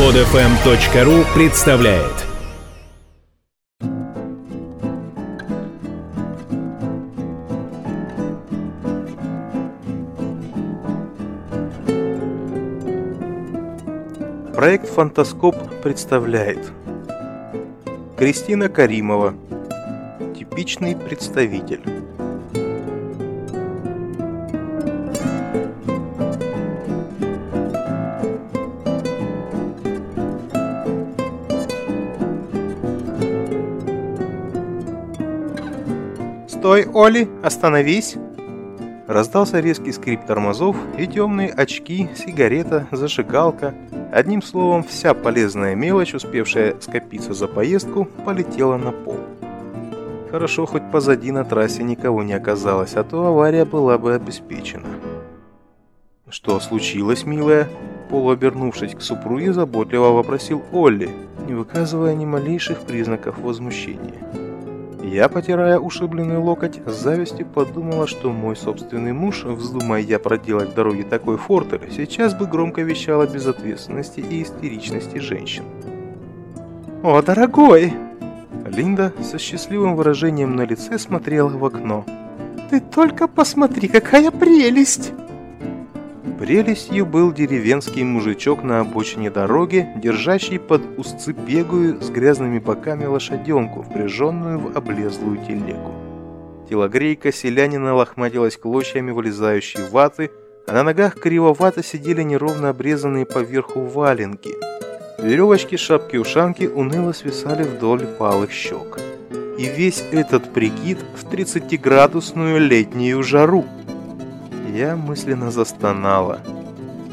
Подфм.ру представляет. Проект «Фантаскоп» представляет. Кристина Каримова. Типичный представитель «Стой, Оли! Остановись!» Раздался резкий скрип тормозов, и темные очки, сигарета, зажигалка. Одним словом, вся полезная мелочь, успевшая скопиться за поездку, полетела на пол. Хорошо, хоть позади на трассе никого не оказалось, а то авария была бы обеспечена. «Что случилось, милая?» Полуобернувшись к супруге, заботливо вопросил Олли, не выказывая ни малейших признаков возмущения. Я, потирая ушибленный локоть, с завистью подумала, что мой собственный муж, вздумая я проделать в дороге такой фортер, сейчас бы громко вещал о безответственности и истеричности женщин. «О, дорогой!» Линда со счастливым выражением на лице смотрела в окно. «Ты только посмотри, какая прелесть!» Прелестью был деревенский мужичок на обочине дороги, держащий под узцы пегую с грязными боками лошаденку, впряженную в облезлую телегу. Телогрейка селянина лохматилась клочьями вылезающей ваты, а на ногах кривовато сидели неровно обрезанные поверху валенки. Веревочки шапки-ушанки уныло свисали вдоль палых щек. И весь этот прикид в 30-градусную летнюю жару – я мысленно застонала.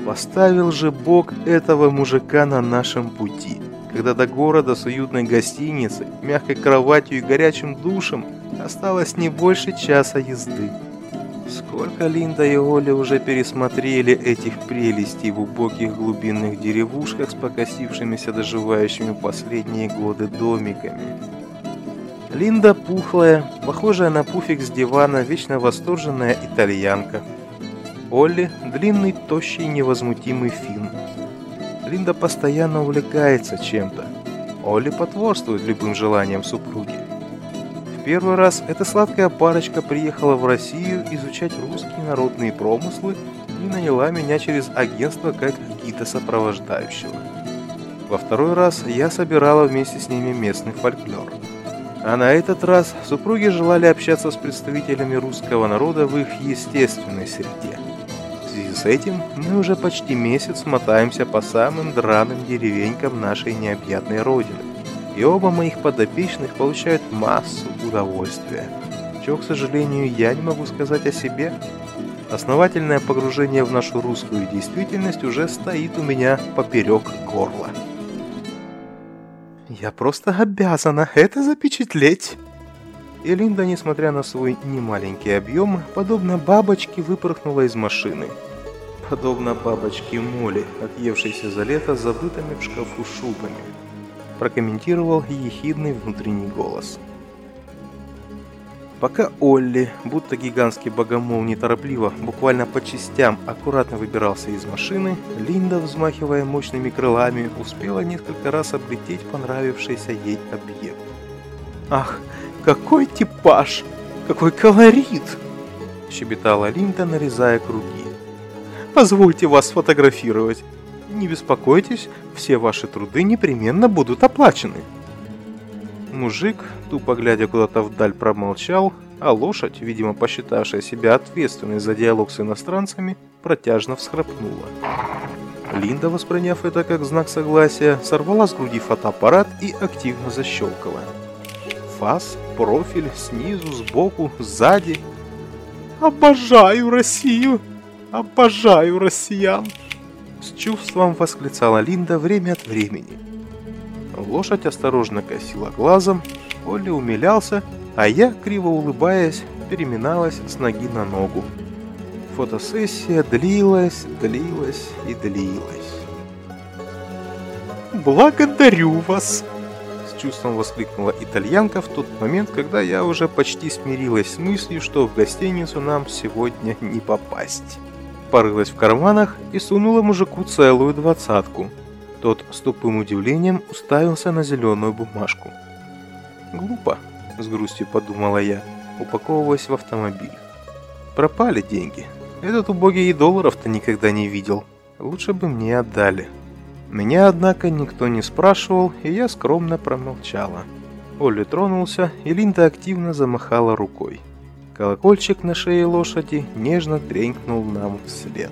Поставил же Бог этого мужика на нашем пути, когда до города с уютной гостиницей, мягкой кроватью и горячим душем осталось не больше часа езды. Сколько Линда и Оля уже пересмотрели этих прелестей в убогих глубинных деревушках с покосившимися доживающими последние годы домиками. Линда пухлая, похожая на пуфик с дивана, вечно восторженная итальянка – Олли – длинный, тощий, невозмутимый фин. Линда постоянно увлекается чем-то. Олли потворствует любым желаниям супруги. В первый раз эта сладкая парочка приехала в Россию изучать русские народные промыслы и наняла меня через агентство как гида сопровождающего. Во второй раз я собирала вместе с ними местный фольклор. А на этот раз супруги желали общаться с представителями русского народа в их естественной среде связи с этим мы уже почти месяц мотаемся по самым драным деревенькам нашей необъятной родины. И оба моих подопечных получают массу удовольствия. Чего, к сожалению, я не могу сказать о себе. Основательное погружение в нашу русскую действительность уже стоит у меня поперек горла. Я просто обязана это запечатлеть. И Линда, несмотря на свой немаленький объем, подобно бабочке выпорхнула из машины – подобно бабочке Молли, отъевшейся за лето забытыми в шкафу шубами, прокомментировал ехидный внутренний голос. Пока Олли, будто гигантский богомол неторопливо, буквально по частям, аккуратно выбирался из машины, Линда, взмахивая мощными крылами, успела несколько раз облететь понравившийся ей объект. «Ах, какой типаж! Какой колорит!» щебетала Линда, нарезая круги. Позвольте вас сфотографировать. Не беспокойтесь, все ваши труды непременно будут оплачены. Мужик, тупо глядя куда-то вдаль, промолчал, а лошадь, видимо посчитавшая себя ответственной за диалог с иностранцами, протяжно всхрапнула. Линда, восприняв это как знак согласия, сорвала с груди фотоаппарат и активно защелкала. Фас, профиль, снизу, сбоку, сзади. «Обожаю Россию!» Обожаю россиян!» С чувством восклицала Линда время от времени. Лошадь осторожно косила глазом, Олли умилялся, а я, криво улыбаясь, переминалась с ноги на ногу. Фотосессия длилась, длилась и длилась. «Благодарю вас!» С чувством воскликнула итальянка в тот момент, когда я уже почти смирилась с мыслью, что в гостиницу нам сегодня не попасть порылась в карманах и сунула мужику целую двадцатку. Тот с тупым удивлением уставился на зеленую бумажку. «Глупо», — с грустью подумала я, упаковываясь в автомобиль. «Пропали деньги. Этот убогий и долларов-то никогда не видел. Лучше бы мне отдали». Меня, однако, никто не спрашивал, и я скромно промолчала. Олли тронулся, и Линда активно замахала рукой. Колокольчик на шее лошади нежно тренькнул нам вслед.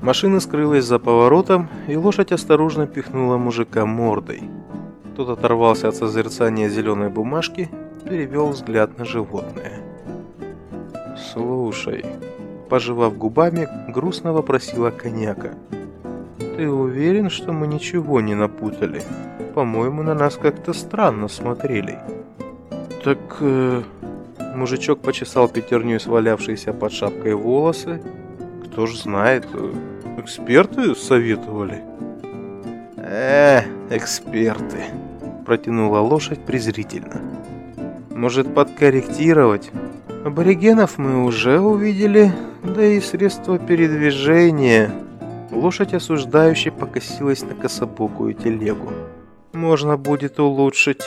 Машина скрылась за поворотом, и лошадь осторожно пихнула мужика мордой. Тот оторвался от созерцания зеленой бумажки, перевел взгляд на животное. «Слушай», – пожевав губами, грустно вопросила коньяка. «Ты уверен, что мы ничего не напутали? По-моему, на нас как-то странно смотрели». «Так...» э... Мужичок почесал пятерню свалявшиеся под шапкой волосы. «Кто ж знает, э, эксперты советовали». «Э, эксперты», – протянула лошадь презрительно. «Может, подкорректировать? Аборигенов мы уже увидели, да и средства передвижения». Лошадь осуждающе покосилась на кособокую телегу. «Можно будет улучшить».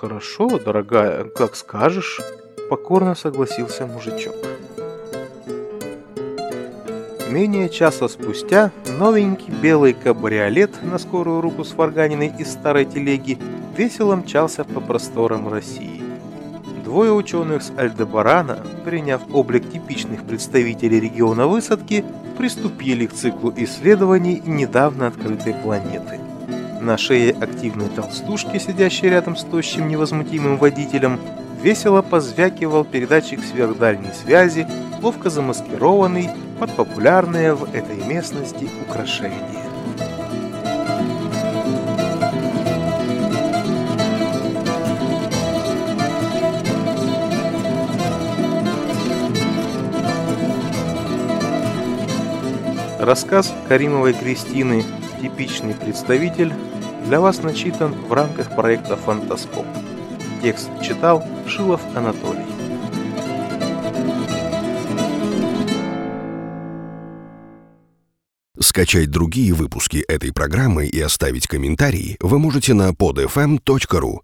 «Хорошо, дорогая, как скажешь», – покорно согласился мужичок. Менее часа спустя новенький белый кабриолет на скорую руку с Фарганиной из старой телеги весело мчался по просторам России. Двое ученых с Альдебарана, приняв облик типичных представителей региона высадки, приступили к циклу исследований недавно открытой планеты – на шее активной толстушки, сидящей рядом с тощим невозмутимым водителем, весело позвякивал передатчик сверхдальней связи, ловко замаскированный под популярные в этой местности украшения. Рассказ Каримовой Кристины «Типичный представитель» для вас начитан в рамках проекта «Фантаскоп». Текст читал Шилов Анатолий. Скачать другие выпуски этой программы и оставить комментарии вы можете на podfm.ru.